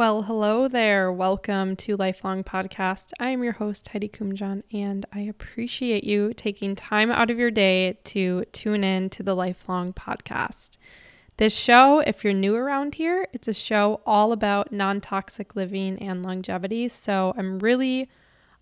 Well, hello there. Welcome to Lifelong Podcast. I am your host, Heidi Kumjan, and I appreciate you taking time out of your day to tune in to the Lifelong Podcast. This show, if you're new around here, it's a show all about non toxic living and longevity. So I'm really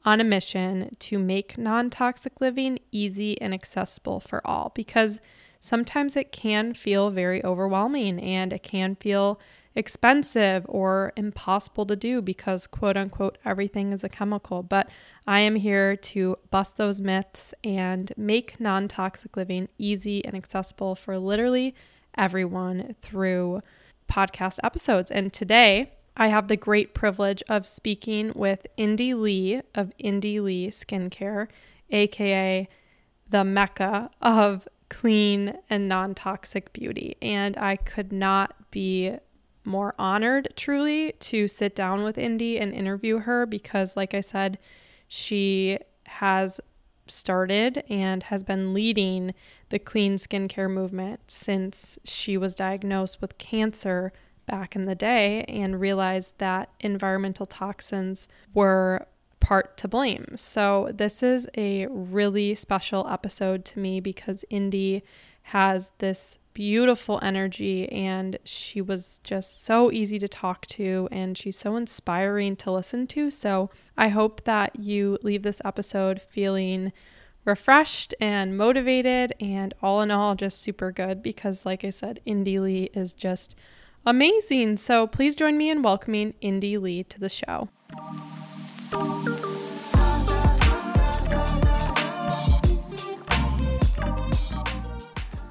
on a mission to make non toxic living easy and accessible for all because sometimes it can feel very overwhelming and it can feel expensive or impossible to do because, quote unquote, everything is a chemical. But I am here to bust those myths and make non toxic living easy and accessible for literally everyone through podcast episodes. And today, I have the great privilege of speaking with Indie Lee of Indie Lee Skincare, aka the mecca of clean and non toxic beauty. And I could not be more honored truly to sit down with Indie and interview her because, like I said, she has started and has been leading the clean skincare movement since she was diagnosed with cancer back in the day and realized that environmental toxins were part to blame. So, this is a really special episode to me because Indie has this beautiful energy and she was just so easy to talk to and she's so inspiring to listen to. So I hope that you leave this episode feeling refreshed and motivated and all in all just super good because like I said, Indie Lee is just amazing. So please join me in welcoming Indie Lee to the show.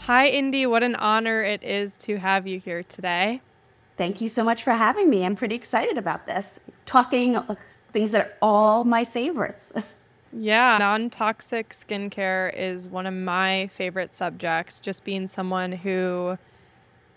Hi, Indie. What an honor it is to have you here today. Thank you so much for having me. I'm pretty excited about this. Talking things that are all my favorites. Yeah, non toxic skincare is one of my favorite subjects. Just being someone who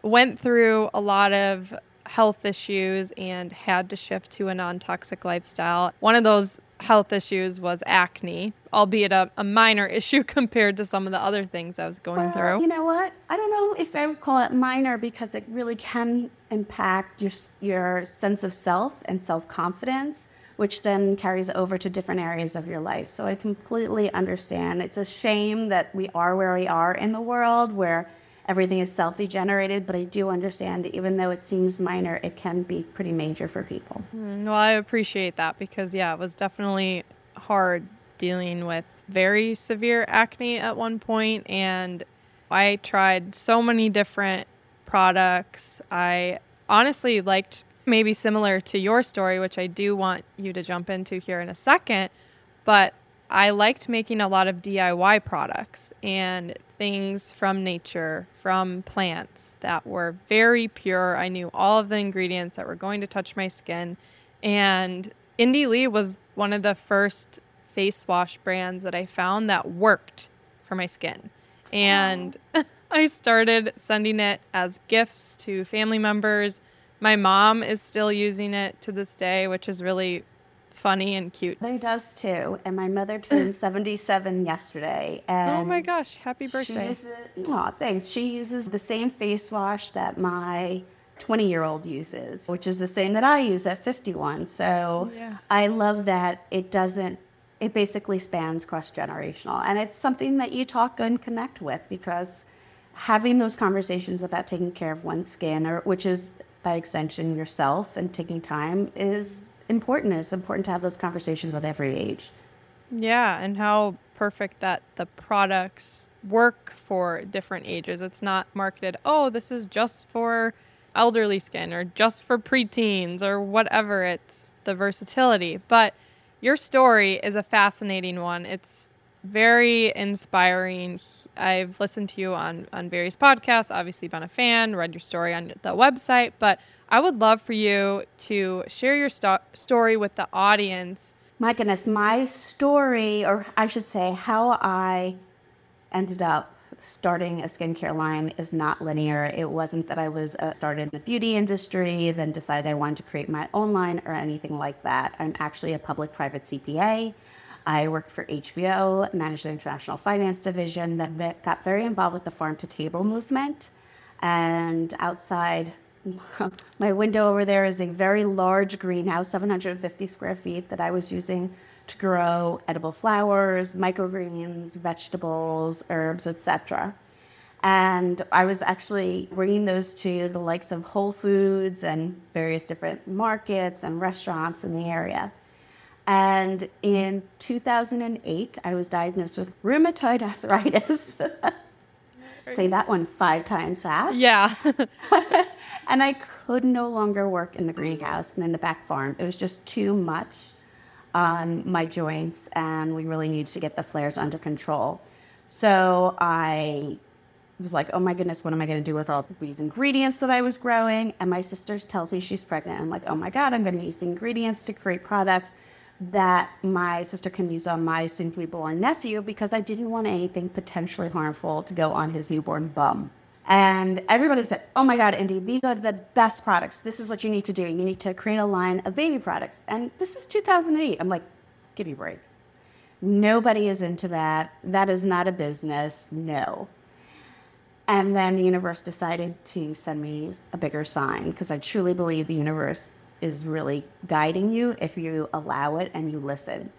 went through a lot of health issues and had to shift to a non toxic lifestyle. One of those health issues was acne, albeit a, a, minor issue compared to some of the other things I was going well, through. You know what? I don't know if I would call it minor because it really can impact your your sense of self and self confidence, which then carries over to different areas of your life. So I completely understand. It's a shame that we are where we are in the world where everything is self generated, but I do understand, even though it seems minor, it can be pretty major for people. Mm, well, I appreciate that because, yeah, it was definitely hard dealing with very severe acne at one point, and I tried so many different products. I honestly liked maybe similar to your story, which I do want you to jump into here in a second, but I liked making a lot of DIY products and things from nature, from plants that were very pure. I knew all of the ingredients that were going to touch my skin. And Indie Lee was one of the first face wash brands that I found that worked for my skin. And I started sending it as gifts to family members. My mom is still using it to this day, which is really funny and cute. He does too. And my mother turned 77 yesterday. And oh my gosh, happy birthday. She uses, oh, thanks. She uses the same face wash that my 20 year old uses, which is the same that I use at 51. So yeah. I love that it doesn't, it basically spans cross generational. And it's something that you talk and connect with because having those conversations about taking care of one's skin, or which is by extension yourself and taking time is important. It's important to have those conversations at every age. Yeah, and how perfect that the products work for different ages. It's not marketed, oh, this is just for elderly skin or just for preteens or whatever. It's the versatility. But your story is a fascinating one. It's very inspiring. I've listened to you on on various podcasts, obviously been a fan, read your story on the website, but I would love for you to share your sto- story with the audience. My goodness, my story or I should say how I ended up starting a skincare line is not linear. It wasn't that I was uh, started in the beauty industry, then decided I wanted to create my own line or anything like that. I'm actually a public private CPA. I worked for HBO, managed the international finance division, then got very involved with the farm to table movement. And outside my window over there is a very large greenhouse, 750 square feet, that I was using to grow edible flowers, microgreens, vegetables, herbs, etc. And I was actually bringing those to the likes of Whole Foods and various different markets and restaurants in the area. And in 2008, I was diagnosed with rheumatoid arthritis. Say that one five times fast. Yeah. and I could no longer work in the greenhouse and in the back farm. It was just too much on my joints, and we really needed to get the flares under control. So I was like, oh my goodness, what am I going to do with all these ingredients that I was growing? And my sister tells me she's pregnant. I'm like, oh my God, I'm going to use the ingredients to create products that my sister can use on my soon to be born nephew because I didn't want anything potentially harmful to go on his newborn bum. And everybody said, Oh my God, Indie, these are the best products. This is what you need to do. You need to create a line of baby products. And this is 2008. I'm like, Give me a break. Nobody is into that. That is not a business. No. And then the universe decided to send me a bigger sign because I truly believe the universe is really guiding you if you allow it and you listen.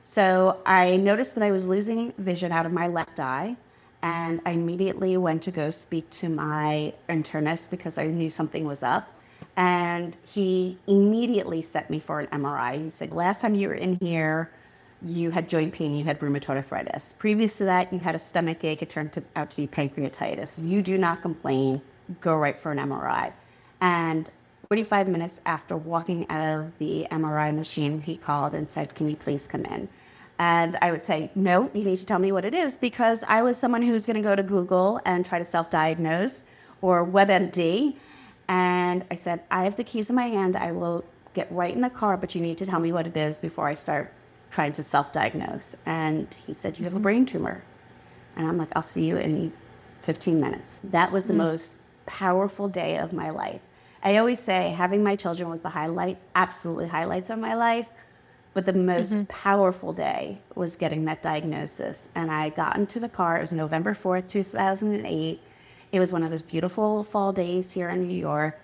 So I noticed that I was losing vision out of my left eye, and I immediately went to go speak to my internist because I knew something was up. And he immediately sent me for an MRI. He said, Last time you were in here, you had joint pain, you had rheumatoid arthritis. Previous to that, you had a stomach ache. It turned to, out to be pancreatitis. You do not complain. Go right for an MRI. And 45 minutes after walking out of the MRI machine, he called and said, Can you please come in? And I would say, No, you need to tell me what it is because I was someone who's going to go to Google and try to self diagnose or WebMD. And I said, I have the keys in my hand. I will get right in the car, but you need to tell me what it is before I start trying to self diagnose. And he said, You have a brain tumor. And I'm like, I'll see you in 15 minutes. That was the mm-hmm. most powerful day of my life. I always say having my children was the highlight, absolutely highlights of my life. But the most mm-hmm. powerful day was getting that diagnosis. And I got into the car. It was November 4th, 2008. It was one of those beautiful fall days here in New York.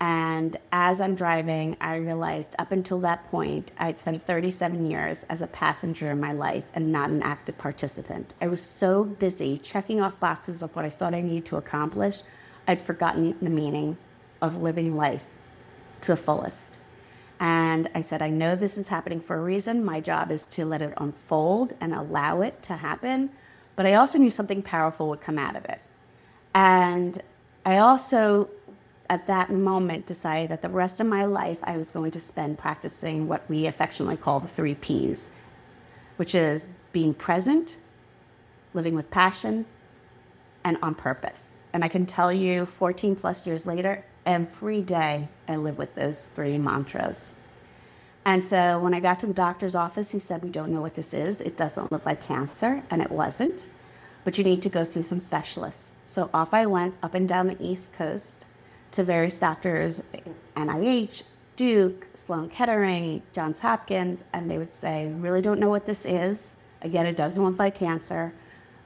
And as I'm driving, I realized up until that point, I'd spent 37 years as a passenger in my life and not an active participant. I was so busy checking off boxes of what I thought I needed to accomplish, I'd forgotten the meaning of living life to the fullest. And I said, I know this is happening for a reason. My job is to let it unfold and allow it to happen. But I also knew something powerful would come out of it. And I also, at that moment, decided that the rest of my life I was going to spend practicing what we affectionately call the three P's, which is being present, living with passion, and on purpose. And I can tell you, 14 plus years later, every day I live with those three mantras. And so when I got to the doctor's office, he said, We don't know what this is. It doesn't look like cancer. And it wasn't. But you need to go see some specialists. So off I went up and down the East Coast to various doctors, NIH, Duke, Sloan Kettering, Johns Hopkins, and they would say, Really don't know what this is. Again, it doesn't look like cancer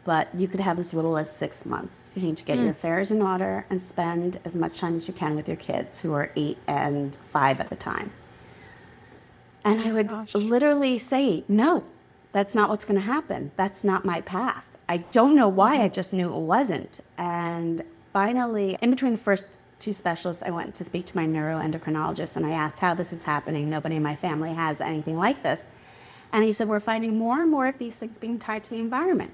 but you could have as little as six months. You need to get mm. your affairs in order and spend as much time as you can with your kids, who are eight and five at the time. And I would Gosh. literally say, no, that's not what's going to happen. That's not my path. I don't know why, I just knew it wasn't. And finally, in between the first two specialists, I went to speak to my neuroendocrinologist and I asked how this is happening. Nobody in my family has anything like this. And he said, We're finding more and more of these things being tied to the environment.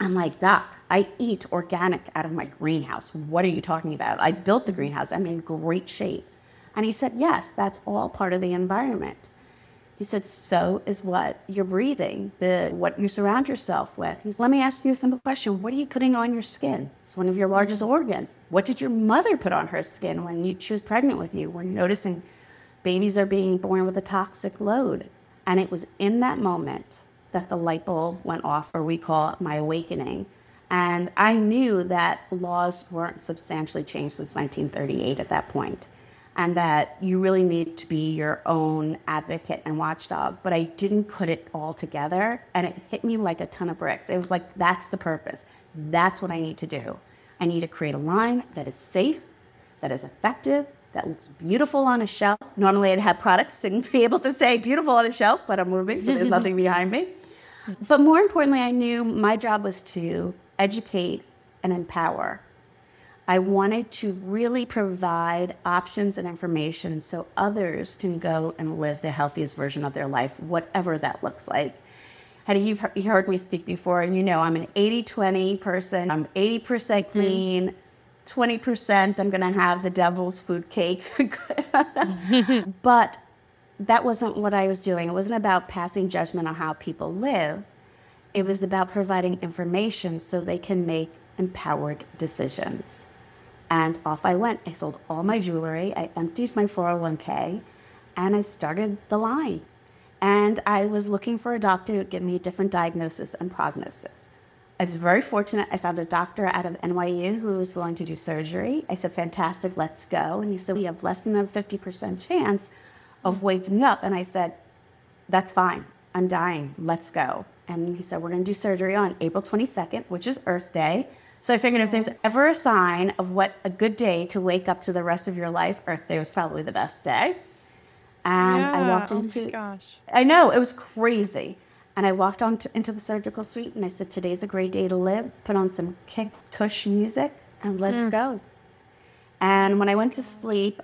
I'm like, Doc, I eat organic out of my greenhouse. What are you talking about? I built the greenhouse. I'm in great shape. And he said, Yes, that's all part of the environment. He said, So is what you're breathing, the what you surround yourself with. He said, Let me ask you a simple question. What are you putting on your skin? It's one of your largest organs. What did your mother put on her skin when you, she was pregnant with you? We're noticing babies are being born with a toxic load. And it was in that moment that the light bulb went off, or we call it my awakening. And I knew that laws weren't substantially changed since 1938 at that point, and that you really need to be your own advocate and watchdog. But I didn't put it all together, and it hit me like a ton of bricks. It was like, that's the purpose. That's what I need to do. I need to create a line that is safe, that is effective, that looks beautiful on a shelf. Normally, I'd have products and be able to say beautiful on a shelf, but I'm moving, so there's nothing behind me. But more importantly, I knew my job was to educate and empower. I wanted to really provide options and information so others can go and live the healthiest version of their life, whatever that looks like. Hattie, you've heard me speak before, and you know I'm an 80 20 person. I'm 80% mm-hmm. clean, 20% I'm going to have the devil's food cake. but that wasn't what I was doing. It wasn't about passing judgment on how people live, it was about providing information so they can make empowered decisions. And off I went. I sold all my jewelry, I emptied my 401k, and I started the line. And I was looking for a doctor who would give me a different diagnosis and prognosis. I was very fortunate. I found a doctor out of NYU who was willing to do surgery. I said, Fantastic, let's go. And he said, We have less than a 50% chance of waking up. And I said, That's fine. I'm dying. Let's go. And he said, We're going to do surgery on April 22nd, which is Earth Day. So I figured if there's ever a sign of what a good day to wake up to the rest of your life, Earth Day was probably the best day. And yeah, I walked into. Oh gosh. I know it was crazy. And I walked on to, into the surgical suite and I said, "Today's a great day to live. Put on some kick tush music and let's mm. go." And when I went to sleep,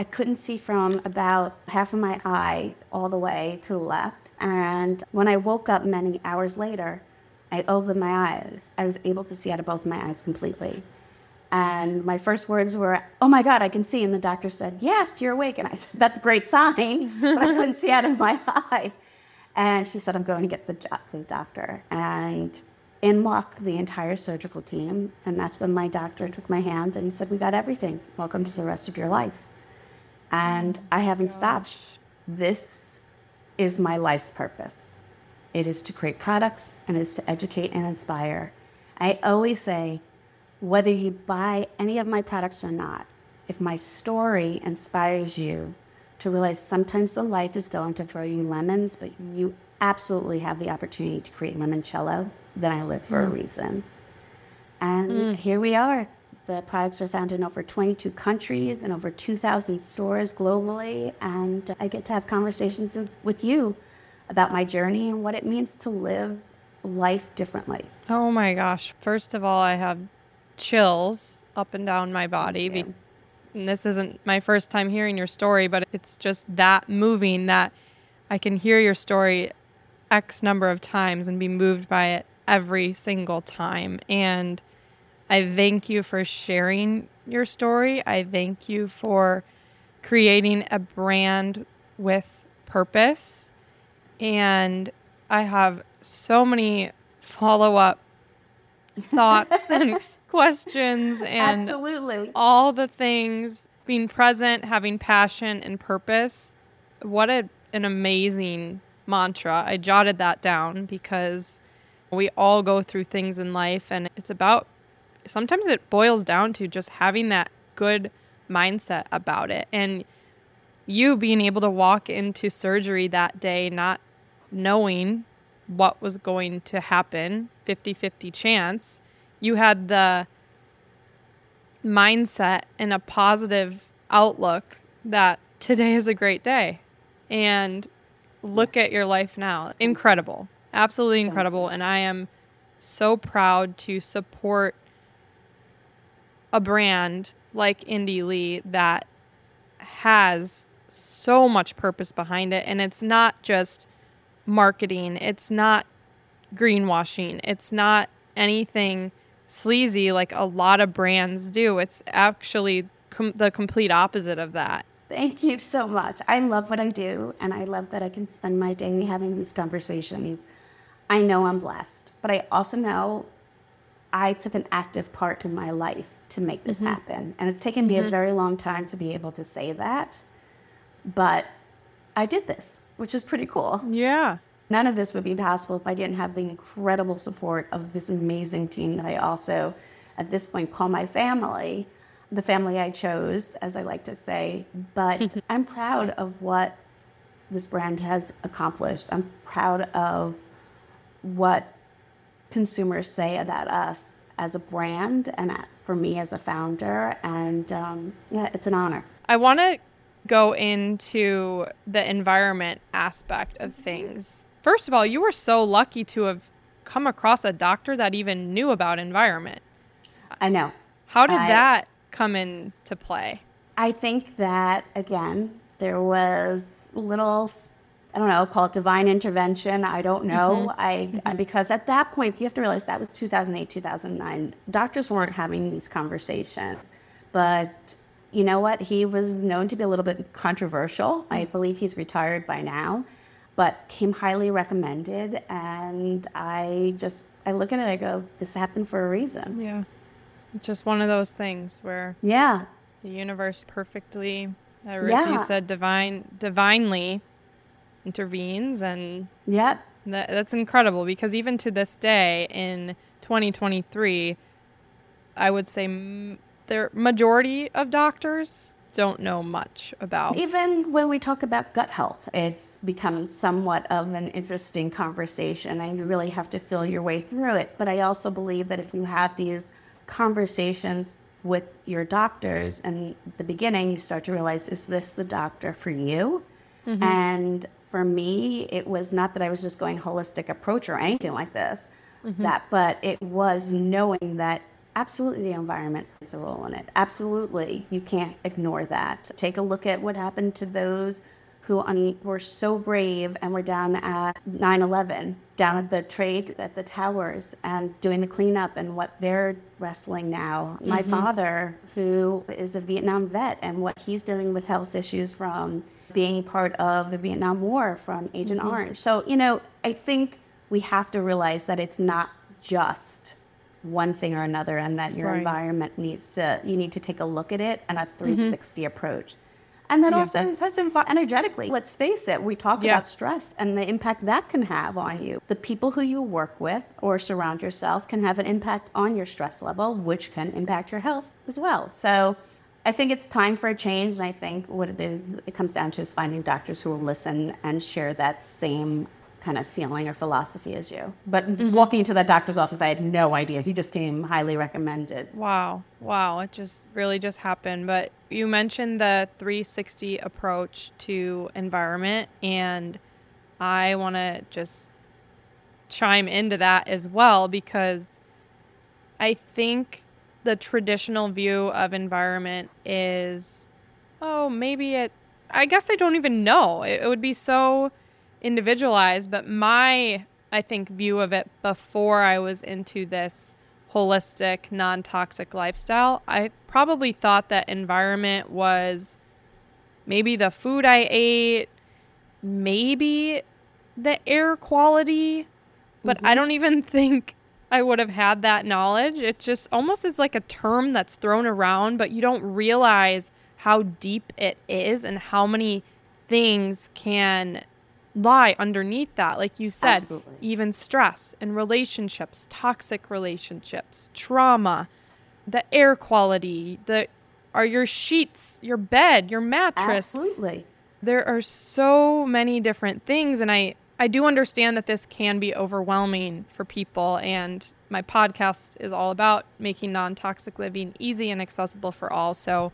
I couldn't see from about half of my eye all the way to the left. And when I woke up many hours later, I opened my eyes. I was able to see out of both my eyes completely. And my first words were, Oh my God, I can see. And the doctor said, Yes, you're awake. And I said, That's a great sign. but I couldn't see out of my eye. And she said, I'm going to get the, the doctor. And in walked the entire surgical team. And that's when my doctor took my hand and he said, We got everything. Welcome to the rest of your life. And oh I haven't gosh. stopped. This is my life's purpose. It is to create products and it is to educate and inspire. I always say, whether you buy any of my products or not, if my story inspires you to realize sometimes the life is going to throw you lemons, but you absolutely have the opportunity to create limoncello, then I live for mm. a reason. And mm. here we are. The products are found in over 22 countries and over 2,000 stores globally. And I get to have conversations with you about my journey and what it means to live life differently. Oh my gosh. First of all, I have chills up and down my body. And this isn't my first time hearing your story, but it's just that moving that I can hear your story X number of times and be moved by it every single time. And I thank you for sharing your story. I thank you for creating a brand with purpose and I have so many follow up thoughts and questions and absolutely all the things being present, having passion and purpose. What a, an amazing mantra. I jotted that down because we all go through things in life and it's about sometimes it boils down to just having that good mindset about it. And you being able to walk into surgery that day not knowing what was going to happen 50 50 chance you had the mindset and a positive outlook that today is a great day. And look at your life now. Incredible. Absolutely incredible. And i am so proud to support a brand like Indie Lee that has so much purpose behind it and it's not just marketing. It's not greenwashing. It's not anything sleazy like a lot of brands do. It's actually com- the complete opposite of that. Thank you so much. I love what I do, and I love that I can spend my day having these conversations. I know I'm blessed, but I also know I took an active part in my life to make this mm-hmm. happen. And it's taken me mm-hmm. a very long time to be able to say that, but I did this which is pretty cool. Yeah. None of this would be possible if I didn't have the incredible support of this amazing team that I also, at this point, call my family, the family I chose, as I like to say. But I'm proud of what this brand has accomplished. I'm proud of what consumers say about us as a brand and for me as a founder. And um, yeah, it's an honor. I want to go into the environment aspect of things. First of all, you were so lucky to have come across a doctor that even knew about environment. I know. How did I, that come into play? I think that, again, there was little I don't know, call it divine intervention. I don't know. Mm-hmm. I mm-hmm. because at that point you have to realize that was 2008, 2009. Doctors weren't having these conversations. But you know what? He was known to be a little bit controversial. I mm. believe he's retired by now, but came highly recommended and I just I look at it I go this happened for a reason. Yeah. It's just one of those things where Yeah. The universe perfectly as yeah. you said divine divinely intervenes and yeah that, that's incredible because even to this day in 2023 i would say m- the majority of doctors don't know much about even when we talk about gut health it's become somewhat of an interesting conversation. And you really have to feel your way through it but i also believe that if you have these conversations with your doctors and the beginning you start to realize is this the doctor for you? Mm-hmm. and for me, it was not that I was just going holistic approach or anything like this, mm-hmm. that, but it was knowing that absolutely the environment plays a role in it. Absolutely, you can't ignore that. Take a look at what happened to those who un- were so brave and were down at 9/11, down at the trade at the towers, and doing the cleanup and what they're wrestling now. Mm-hmm. My father, who is a Vietnam vet, and what he's dealing with health issues from being part of the Vietnam War from Agent mm-hmm. Orange. So, you know, I think we have to realize that it's not just one thing or another and that your right. environment needs to, you need to take a look at it and a 360 mm-hmm. approach. And then yeah. also says energetically. Let's face it, we talk yeah. about stress and the impact that can have on you. The people who you work with or surround yourself can have an impact on your stress level, which can impact your health as well. So I think it's time for a change. And I think what it is, it comes down to is finding doctors who will listen and share that same kind of feeling or philosophy as you. But mm-hmm. walking into that doctor's office, I had no idea. He just came highly recommended. Wow. Wow. It just really just happened. But you mentioned the 360 approach to environment. And I want to just chime into that as well because I think the traditional view of environment is oh maybe it i guess i don't even know it, it, would be so individualized but my i think view of it before i was into this holistic non-toxic lifestyle i probably thought that environment was maybe the food i ate maybe the air quality but mm-hmm. i don't even think I would have had that knowledge. It just almost is like a term that's thrown around, but you don't realize how deep it is and how many things can lie underneath that. Like you said, Absolutely. even stress and relationships, toxic relationships, trauma, the air quality, the are your sheets, your bed, your mattress. Absolutely. There are so many different things and I I do understand that this can be overwhelming for people, and my podcast is all about making non toxic living easy and accessible for all. So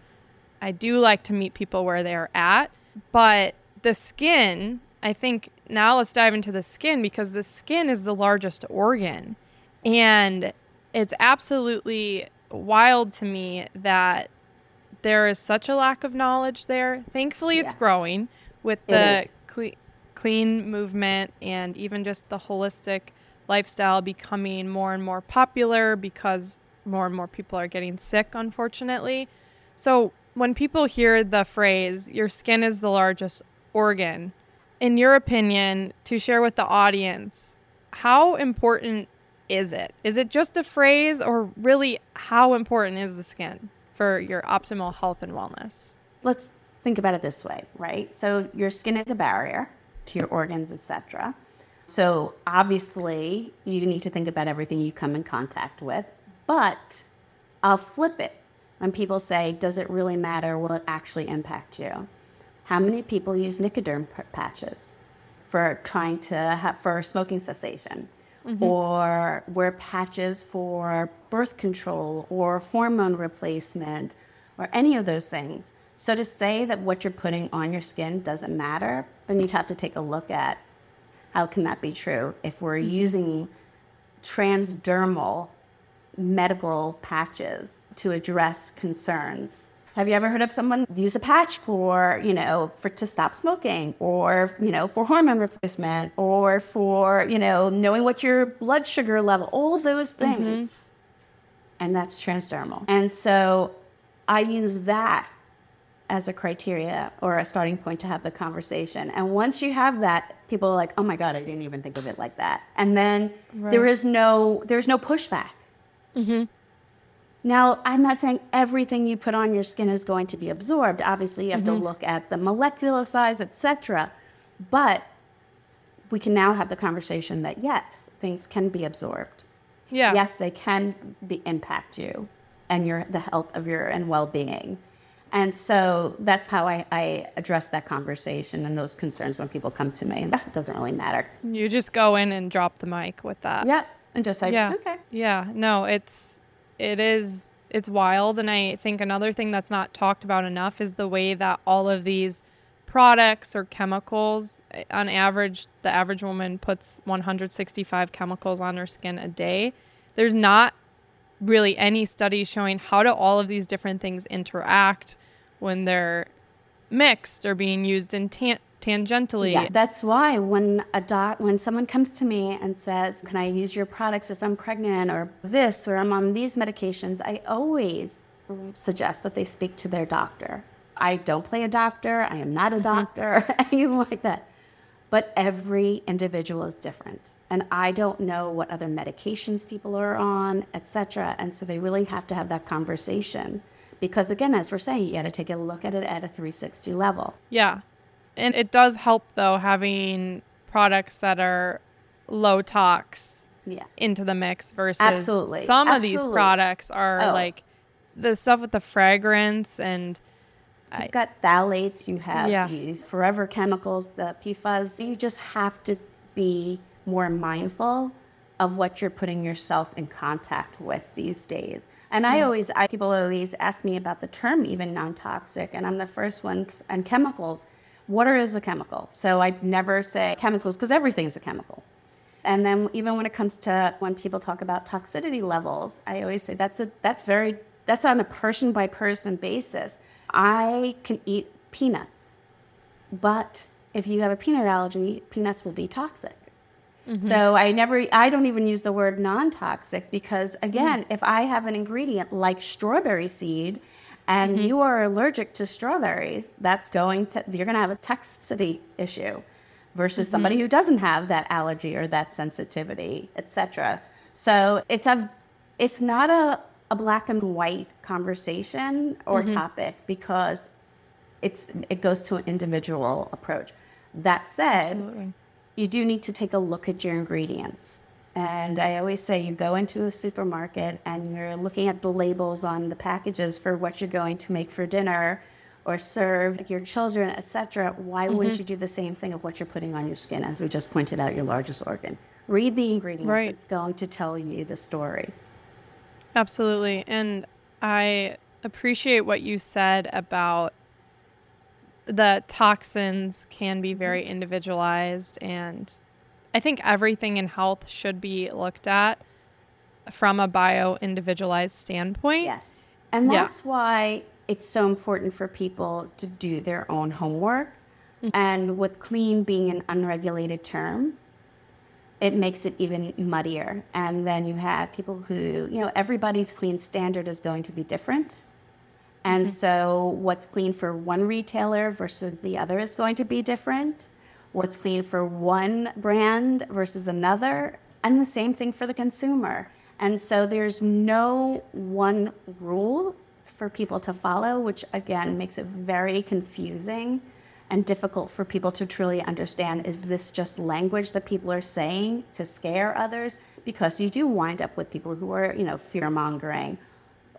I do like to meet people where they're at. But the skin, I think now let's dive into the skin because the skin is the largest organ. And it's absolutely wild to me that there is such a lack of knowledge there. Thankfully, it's yeah. growing with the cle- clean movement and even just the holistic lifestyle becoming more and more popular because more and more people are getting sick, unfortunately. So, when people hear the phrase, your skin is the largest organ, in your opinion, to share with the audience, how important is it? Is it just a phrase, or really, how important is the skin for your optimal health and wellness? Let's think about it this way, right? So, your skin is a barrier to your organs, etc. So obviously, you need to think about everything you come in contact with. But I'll flip it when people say, "Does it really matter? Will it actually impact you?" How many people use Nicoderm patches for trying to have for smoking cessation? mm-hmm. or wear patches for birth control or hormone replacement or any of those things. So to say that what you're putting on your skin doesn't matter, then you'd have to take a look at how can that be true if we're mm-hmm. using transdermal medical patches to address concerns. Have you ever heard of someone use a patch for, you know, for to stop smoking or, you know, for hormone replacement or for, you know, knowing what your blood sugar level, all of those things. Mm-hmm. And that's transdermal. And so I use that as a criteria or a starting point to have the conversation. And once you have that, people are like, "Oh my god, I didn't even think of it like that." And then right. there is no there's no pushback. Mm-hmm. Now, I'm not saying everything you put on your skin is going to be absorbed. Obviously, you have mm-hmm. to look at the molecular size, etc. But we can now have the conversation that yes, things can be absorbed. Yeah. Yes, they can be, impact you and your the health of your and well-being. And so that's how I, I address that conversation and those concerns when people come to me. And that doesn't really matter. You just go in and drop the mic with that. Yeah. And just say, yeah. okay. Yeah. No, it's, it is, it's wild. And I think another thing that's not talked about enough is the way that all of these products or chemicals, eh, on average, the average woman puts 165 chemicals on her skin a day. There's not really any studies showing how do all of these different things interact when they're mixed or being used in tan- tangentially. Yeah, that's why when a doc, when someone comes to me and says, "Can I use your products if I'm pregnant or this or I'm on these medications?" I always suggest that they speak to their doctor. I don't play a doctor. I am not a mm-hmm. doctor, anything like that. But every individual is different and I don't know what other medications people are on, etc. And so they really have to have that conversation because again, as we're saying, you got to take a look at it at a 360 level. Yeah. And it does help though having products that are low tox yeah. into the mix versus Absolutely. some Absolutely. of these products are oh. like the stuff with the fragrance and You've got phthalates, you have yeah. these forever chemicals, the PFAS. You just have to be more mindful of what you're putting yourself in contact with these days. And I hmm. always, I, people always ask me about the term even non-toxic, and I'm the first one. And chemicals, water is a chemical, so I never say chemicals because everything's a chemical. And then even when it comes to when people talk about toxicity levels, I always say that's a that's very that's on a person by person basis. I can eat peanuts, but if you have a peanut allergy, peanuts will be toxic. Mm-hmm. So I never, I don't even use the word non toxic because, again, mm if I have an ingredient like strawberry seed and mm-hmm. you are allergic to strawberries, that's going to, you're going to have a toxicity issue versus mm-hmm. somebody who doesn't have that allergy or that sensitivity, etc. So it's a, it's not a, a black and white conversation or mm-hmm. topic because it's, it goes to an individual approach. That said, Absolutely you do need to take a look at your ingredients. And I always say you go into a supermarket and you're looking at the labels on the packages for what you're going to make for dinner or serve your children, etc. Why mm-hmm. wouldn't you do the same thing of what you're putting on your skin, as we just pointed out, your largest organ? Read the ingredients. Right. It's going to tell you the story. Absolutely. And I appreciate what you said about the toxins can be very individualized and I think everything in health should be looked at from a bio individualized standpoint. Yes. And that's yeah. why it's so important for people to do their own homework. Mm-hmm. And with clean being an unregulated term, it makes it even muddier. And then you have people who, you know, everybody's clean standard is going to be different. And mm-hmm. so, what's clean for one retailer versus the other is going to be different. What's clean for one brand versus another, and the same thing for the consumer. And so, there's no one rule for people to follow, which again makes it very confusing and difficult for people to truly understand is this just language that people are saying to scare others? Because you do wind up with people who are, you know, fear mongering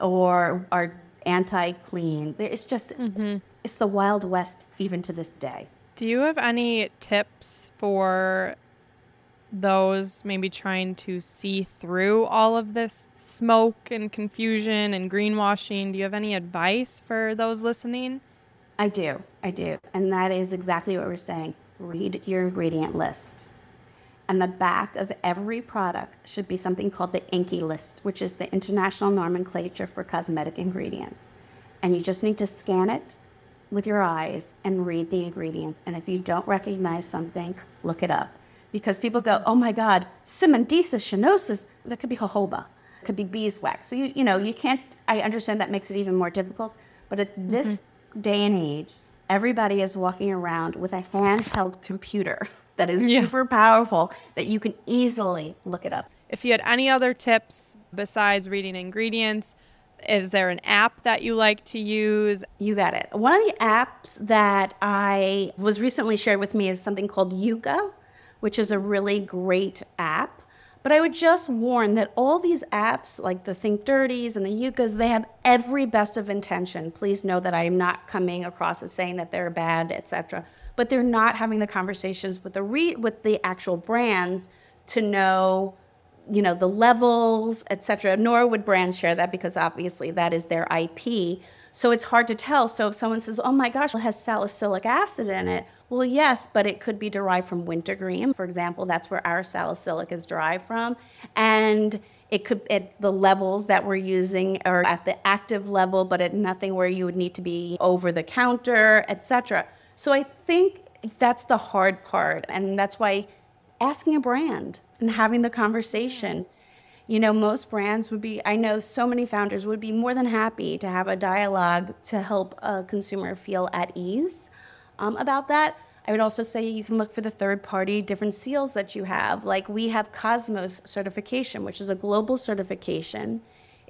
or are anti-clean. It's just mm-hmm. it's the wild west even to this day. Do you have any tips for those maybe trying to see through all of this smoke and confusion and greenwashing, do you have any advice for those listening? I do. I do. And that is exactly what we're saying. Read your ingredient list. And the back of every product should be something called the INCI list, which is the International Nomenclature for Cosmetic Ingredients. And you just need to scan it with your eyes and read the ingredients. And if you don't recognize something, look it up because people go, oh my God, Simmondsia chinensis, that could be jojoba, it could be beeswax. So, you, you know, you can't, I understand that makes it even more difficult, but at mm-hmm. this day and age, everybody is walking around with a handheld computer that is yeah. super powerful that you can easily look it up. If you had any other tips besides reading ingredients, is there an app that you like to use? You got it. One of the apps that I was recently shared with me is something called Yuka which is a really great app. But I would just warn that all these apps, like the Think Dirties and the Yukas, they have every best of intention. Please know that I am not coming across as saying that they're bad, etc. But they're not having the conversations with the re- with the actual brands to know, you know, the levels, etc. Nor would brands share that because obviously that is their IP. So it's hard to tell. So if someone says, "Oh my gosh, it has salicylic acid in it," Well, yes, but it could be derived from wintergreen. For example, that's where our salicylic is derived from. And it could at the levels that we're using are at the active level, but at nothing where you would need to be over the counter, etc. So I think that's the hard part. And that's why asking a brand and having the conversation. You know, most brands would be, I know so many founders would be more than happy to have a dialogue to help a consumer feel at ease um, about that. I would also say you can look for the third party different seals that you have. Like we have Cosmos certification, which is a global certification.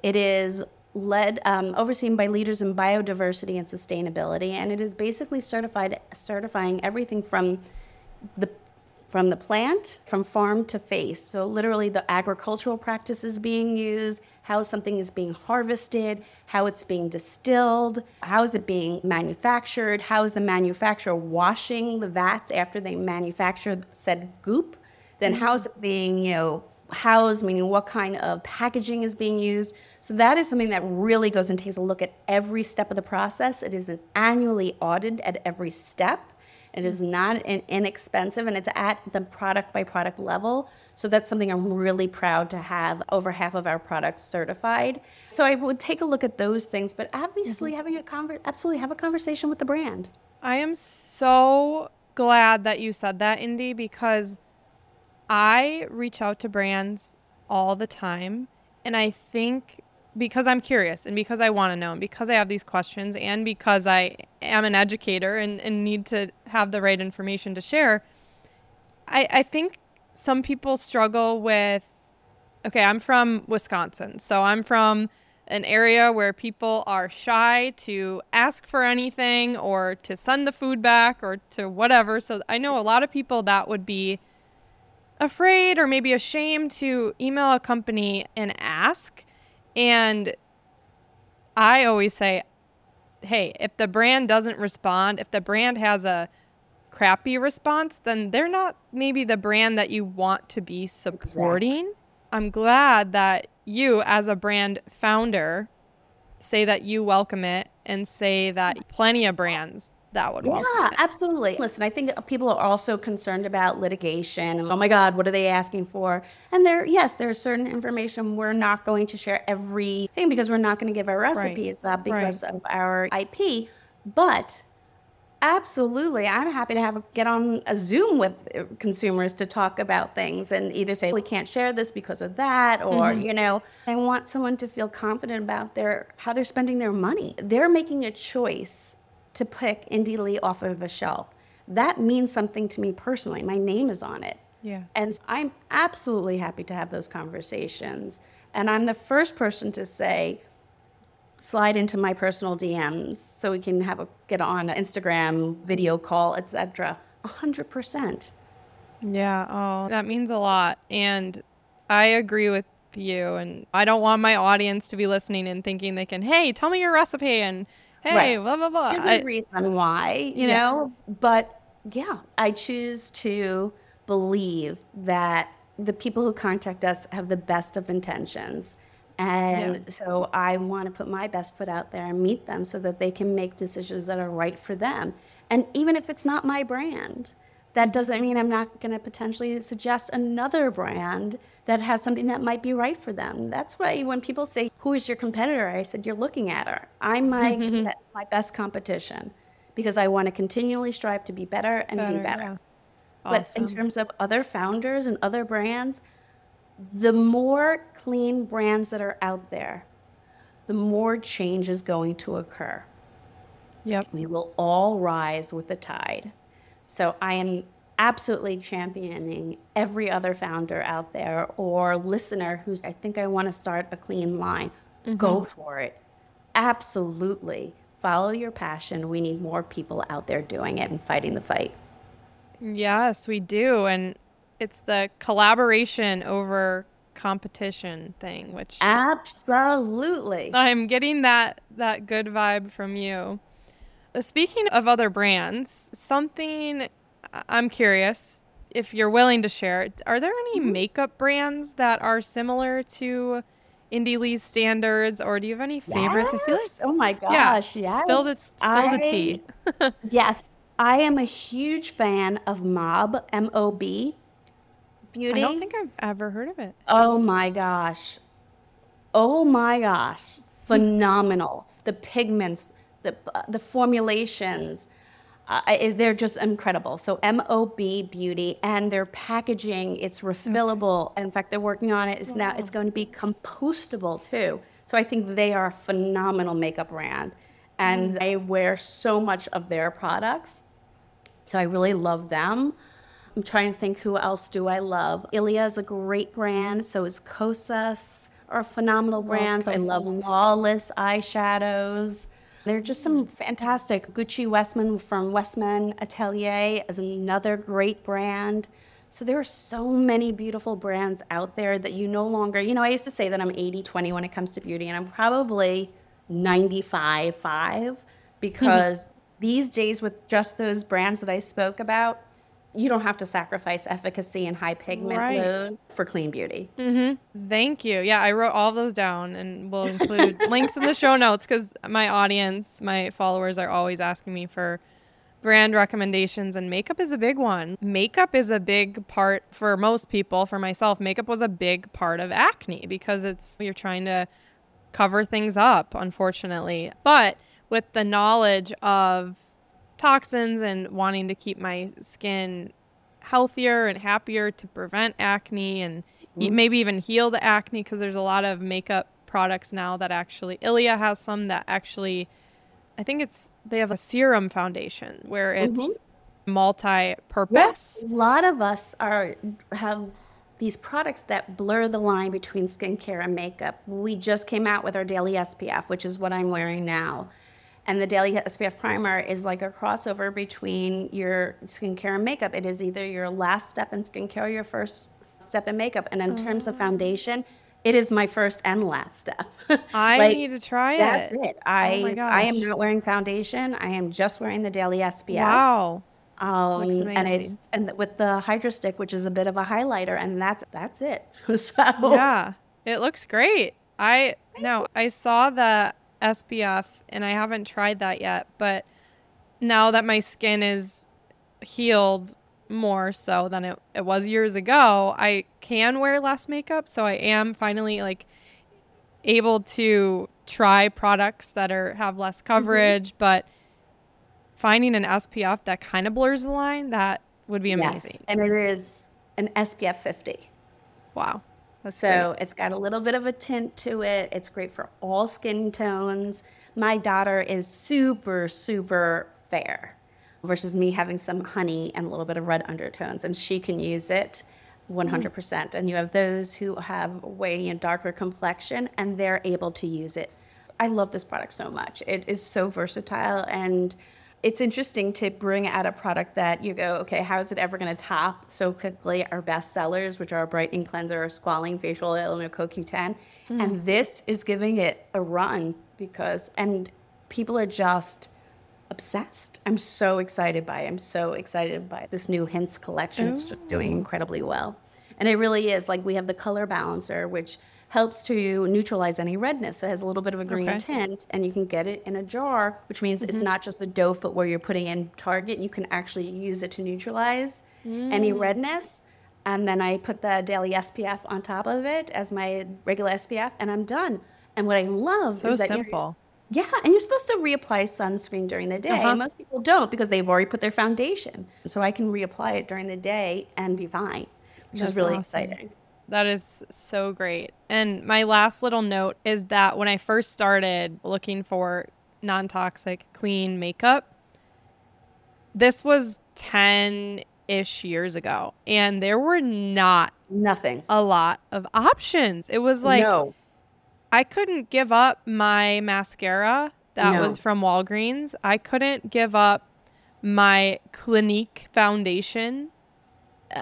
It is led um, overseen by leaders in biodiversity and sustainability, and it is basically certified certifying everything from the from the plant, from farm to face. So literally the agricultural practices being used, how something is being harvested, how it's being distilled, how is it being manufactured, how is the manufacturer washing the vats after they manufacture said goop, then how is it being, you know, housed, meaning what kind of packaging is being used. So that is something that really goes and takes a look at every step of the process. It is an annually audited at every step. It is not inexpensive and it's at the product by product level. So that's something I'm really proud to have over half of our products certified. So I would take a look at those things, but obviously mm-hmm. having a conver- absolutely have a conversation with the brand. I am so glad that you said that, Indie, because I reach out to brands all the time and I think because I'm curious and because I want to know and because I have these questions and because I am an educator and, and need to have the right information to share, I, I think some people struggle with okay, I'm from Wisconsin. So I'm from an area where people are shy to ask for anything or to send the food back or to whatever. So I know a lot of people that would be afraid or maybe ashamed to email a company and ask. And I always say, hey, if the brand doesn't respond, if the brand has a crappy response, then they're not maybe the brand that you want to be supporting. Exactly. I'm glad that you, as a brand founder, say that you welcome it and say that plenty of brands that would work. Yeah, absolutely. Listen, I think people are also concerned about litigation. Oh my God, what are they asking for? And there, yes, there's certain information we're not going to share everything because we're not going to give our recipes right. because right. of our IP. But Absolutely. I'm happy to have a, get on a Zoom with uh, consumers to talk about things and either say we can't share this because of that or mm-hmm. you know, I want someone to feel confident about their how they're spending their money. They're making a choice to pick Indie Lee off of a shelf. That means something to me personally. My name is on it. Yeah. And I'm absolutely happy to have those conversations. And I'm the first person to say, slide into my personal DMs so we can have a get on an Instagram video call, etc. A hundred percent. Yeah. Oh, that means a lot. And I agree with you. And I don't want my audience to be listening and thinking they can, hey, tell me your recipe and hey, right. blah blah blah. There's a reason why, you yeah. know. But yeah, I choose to believe that the people who contact us have the best of intentions. And yeah. so I want to put my best foot out there and meet them so that they can make decisions that are right for them. And even if it's not my brand, that doesn't mean I'm not going to potentially suggest another brand that has something that might be right for them. That's why when people say, "Who is your competitor?" I said, "You're looking at her. I'm my my best competition because I want to continually strive to be better and better, do better." Yeah. Awesome. But in terms of other founders and other brands, the more clean brands that are out there, the more change is going to occur. Yep. We will all rise with the tide. So I am absolutely championing every other founder out there or listener who's, I think I want to start a clean line. Mm-hmm. Go for it. Absolutely. Follow your passion. We need more people out there doing it and fighting the fight. Yes, we do. And it's the collaboration over competition thing, which absolutely. I'm getting that that good vibe from you. Uh, speaking of other brands, something I'm curious if you're willing to share. Are there any mm-hmm. makeup brands that are similar to Indie Lee's standards, or do you have any favorites? Yes. I feel like oh my gosh, yeah. yes. Spill the spill I, the tea. yes, I am a huge fan of Mob M O B Beauty. I don't think I've ever heard of it. Oh my gosh, oh my gosh, phenomenal! the pigments, the the formulations. Uh, they're just incredible. So MOB Beauty and their packaging, it's refillable. Okay. In fact, they're working on it. It's wow. now it's going to be compostable too. So I think they are a phenomenal makeup brand, and mm. they wear so much of their products. So I really love them. I'm trying to think who else do I love. Ilia is a great brand. So is Kosas are phenomenal brands. Love I love Lawless eyeshadows. They're just some fantastic. Gucci Westman from Westman Atelier is another great brand. So there are so many beautiful brands out there that you no longer, you know, I used to say that I'm 80 20 when it comes to beauty, and I'm probably 95 5 mm-hmm. because these days, with just those brands that I spoke about, you don't have to sacrifice efficacy and high pigment right. load for clean beauty. Mm-hmm. Thank you. Yeah, I wrote all those down and we'll include links in the show notes because my audience, my followers are always asking me for brand recommendations and makeup is a big one. Makeup is a big part for most people, for myself, makeup was a big part of acne because it's you're trying to cover things up, unfortunately. But with the knowledge of toxins and wanting to keep my skin healthier and happier to prevent acne and mm-hmm. maybe even heal the acne because there's a lot of makeup products now that actually Ilia has some that actually I think it's they have a serum foundation where it's mm-hmm. multi-purpose. Yes, a lot of us are have these products that blur the line between skincare and makeup. We just came out with our daily SPF, which is what I'm wearing now. And the daily SPF primer is like a crossover between your skincare and makeup. It is either your last step in skincare or your first step in makeup. And in terms of oh. foundation, it is my first and last step. I like, need to try that's it. That's it. I oh I am not wearing foundation. I am just wearing the daily SPF. Wow. Um, and it's and with the Hydra Stick, which is a bit of a highlighter, and that's that's it. so yeah, it looks great. I no, I saw the SPF and I haven't tried that yet. But now that my skin is healed more so than it, it was years ago, I can wear less makeup. So I am finally like able to try products that are have less mm-hmm. coverage, mm-hmm. but finding an SPF that kind of blurs the line, that would be amazing. Yes, and it is an SPF 50. Wow. So great. it's got a little bit of a tint to it. It's great for all skin tones. My daughter is super, super fair versus me having some honey and a little bit of red undertones, and she can use it 100%. Mm. And you have those who have way you know, darker complexion and they're able to use it. I love this product so much. It is so versatile and it's interesting to bring out a product that you go, okay, how is it ever going to top so quickly our best sellers, which are brightening cleanser, our squalane facial oil, and our CoQ10. Mm. And this is giving it a run because, and people are just obsessed. I'm so excited by it. I'm so excited by this new Hints collection. It's just doing incredibly well. And it really is like we have the color balancer, which helps to neutralize any redness. So it has a little bit of a green Okay. tint, and you can get it in a jar, which means it's not just a doe foot where you're putting in Target. You can actually use it to neutralize any redness. And then I put the daily SPF on top of it as my regular SPF, and I'm done. And what I love So is that you're- simple. yeah, and you're supposed to reapply sunscreen during the day. Uh-huh. Most people don't because they've already put their foundation. So I can reapply it during the day and be fine, which That's is really awesome. exciting. That is so great. And my last little note is that when I first started looking for non toxic, clean makeup, this was 10 ish years ago. And there were not Nothing. a lot of options. It was like no. I couldn't give up my mascara that No. was from Walgreens. I couldn't give up my Clinique foundation.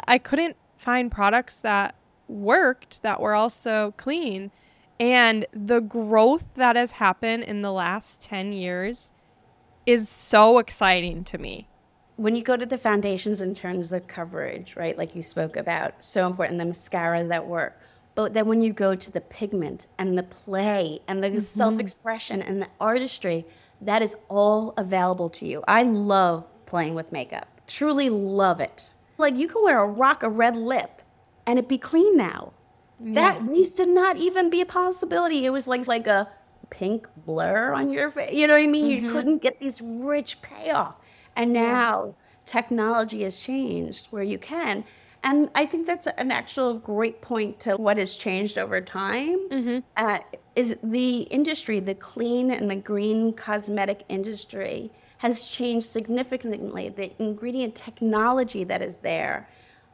I couldn't find products that worked that were also clean. And the growth that has happened in the last 10 years is so exciting to me. When you go to the foundations in terms of coverage, right, like you spoke about, so important, the mascara that work. But then when you go to the pigment and the play and the mm-hmm. self expression and the artistry, that is all available to you. I love playing with makeup, truly love it. Like you can wear a rock a red lip and it be clean now. That used to not even be a possibility. It was like like a pink blur on your face. You know what I mean? You couldn't get these rich payoff. And now technology has changed where you can. And I think that's an actual great point to what has changed over time. Uh, is the industry, the clean and the green cosmetic industry, has changed significantly. The ingredient technology that is there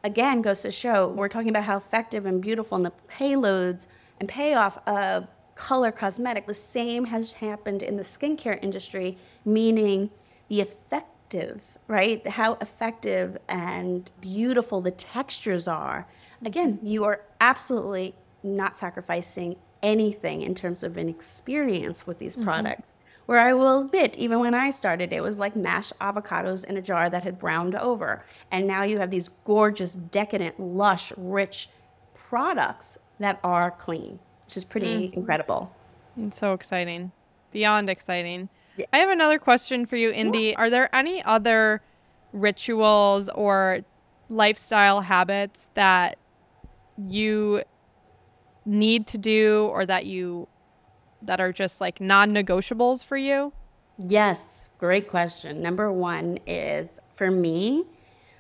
again goes to show we're talking about how effective and beautiful and the payloads and payoff of color cosmetic. The same has happened in the skincare industry, meaning the effective, right? How effective and beautiful the textures are. Again, you are absolutely not sacrificing anything in terms of an experience with these mm-hmm. products. Where I will admit, even when I started, it was like mashed avocados in a jar that had browned over. And now you have these gorgeous, decadent, lush, rich products that are clean, which is pretty mm-hmm. incredible. It's so exciting. Beyond exciting. I have another question for you, Indie. Are there any other rituals or lifestyle habits that you need to do or that you that are just like non-negotiables for you? Yes, great question. Number one is for me,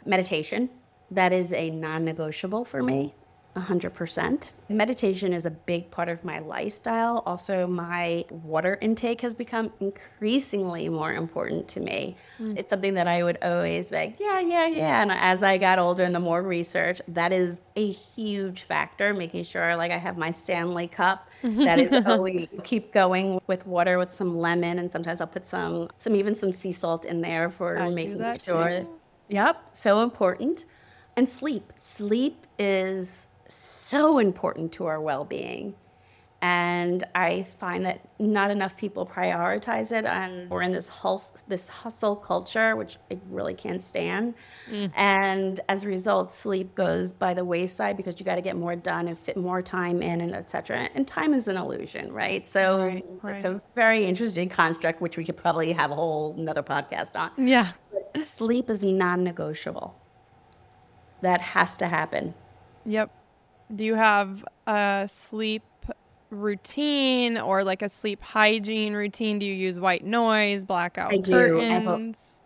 meditation. That is a non negotiable for me, 100%. Meditation is a big part of my lifestyle. Also, my water intake has become increasingly more important to me. Mm. It's something that I would always be like, yeah, yeah, yeah. And as I got older and the more research, that is a huge factor, making sure like I have my Stanley cup mm-hmm. that is always keep going with water with some lemon and sometimes I'll put some some even some sea salt in there for I making sure too. Yep, so important. And sleep. Sleep is so important to our well being. And I find that not enough people prioritize it. And we're in this, hus- this hustle culture, which I really can't stand. Mm. And as a result, sleep goes by the wayside because you got to get more done and fit more time in and et cetera. And time is an illusion, right? So Right, it's a very interesting construct, which we could probably have a whole another podcast on Yeah. sleep is non-negotiable that has to happen Yep. Do you have a sleep routine or like a sleep hygiene routine? Do you use white noise, blackout I do. I curtains?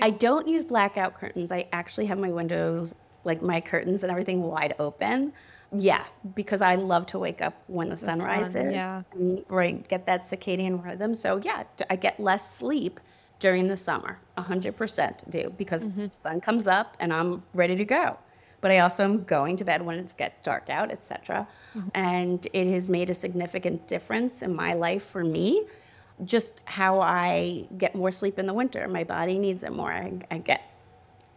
i don't use blackout curtains i actually have my windows like my curtains and everything wide open yeah because i love to wake up when the, sun sun, rises yeah. and right get that circadian rhythm so yeah I get less sleep during the summer 100% do because the sun comes up and i'm ready to go but i also am going to bed when it gets dark out etc mm-hmm. and it has made a significant difference in my life for me just how i get more sleep in the winter. My body needs it more i, I get.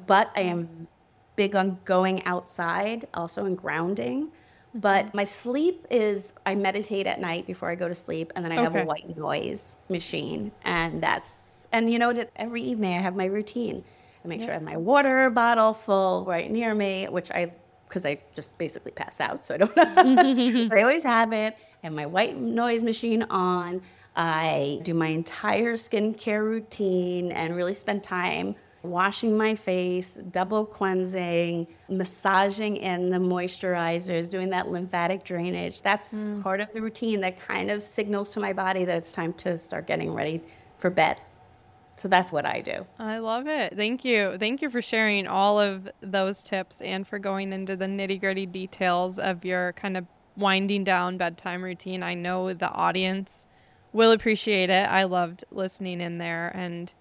But I am big on going outside, also in grounding, mm-hmm. But my sleep is I meditate at night before I go to sleep, and then I have a white noise machine, and that's and you know? Every evening I have my routine. I make sure I have my water bottle full right near me, which I because I just basically pass out, so I don't. I always have it. I have my white noise machine on. I do my entire skincare routine and really spend time washing my face, double cleansing, massaging in the moisturizers, doing that lymphatic drainage. That's mm. part of the routine that kind of signals to my body that it's time to start getting ready for bed. So that's what I do. I love it. Thank you. Thank you for sharing all of those tips and for going into the nitty gritty details of your kind of winding down bedtime routine. I know the audience will appreciate it. I loved listening in there and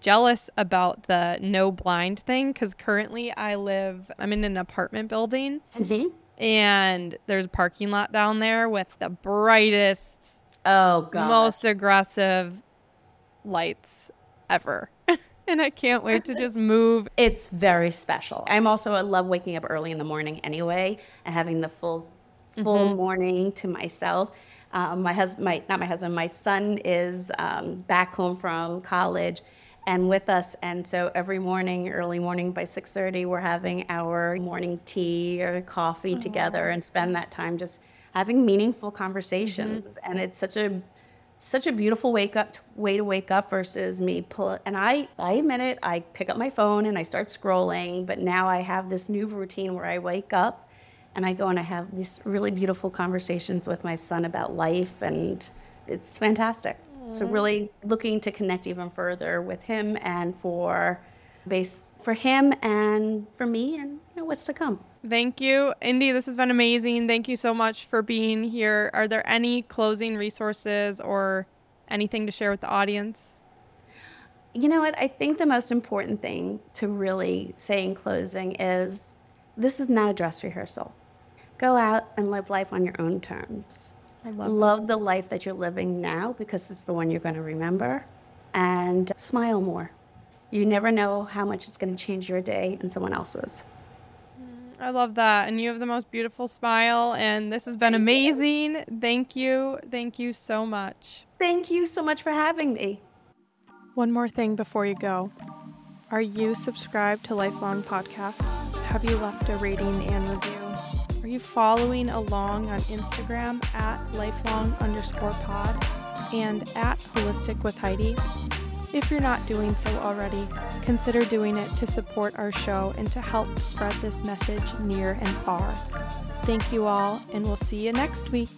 jealous about the no blind thing because currently I live, I'm in an apartment building and there's a parking lot down there with the brightest, Oh god. most aggressive lights ever. and I can't wait to just move. it's very special. I'm also I love waking up early in the morning anyway and having the full full morning to myself. Um, my husband, my not my husband, my son is um, back home from college and with us, and so every morning, early morning by six thirty, we're having our morning tea or coffee together and spend that time just having meaningful conversations. And it's such a such a beautiful wake up way to wake up versus me pull and I I admit it I pick up my phone and I start scrolling but now I have this new routine where I wake up and I go and I have these really beautiful conversations with my son about life and it's fantastic. So really looking to connect even further with him and for base for him and for me and you know what's to come. Thank you, Indie. This has been amazing. Thank you so much for being here. Are there any closing resources or anything to share with the audience? You know what? I think the most important thing to really say in closing is this is not a dress rehearsal. Go out and live life on your own terms. I love Love the life that you're living now because it's the one you're going to remember. And smile more. You never know how much it's going to change your day and someone else's. I love that. And you have the most beautiful smile. And this has been amazing. Thank you. Thank you so much. Thank you so much for having me. One more thing before you go. Are you subscribed to Lifelong Podcast? Have you left a rating and review? Are you following along on Instagram at lifelong underscore pod and at holistic with Heidi? If you're not doing so already, consider doing it to support our show and to help spread this message near and far. Thank you all, and we'll see you next week.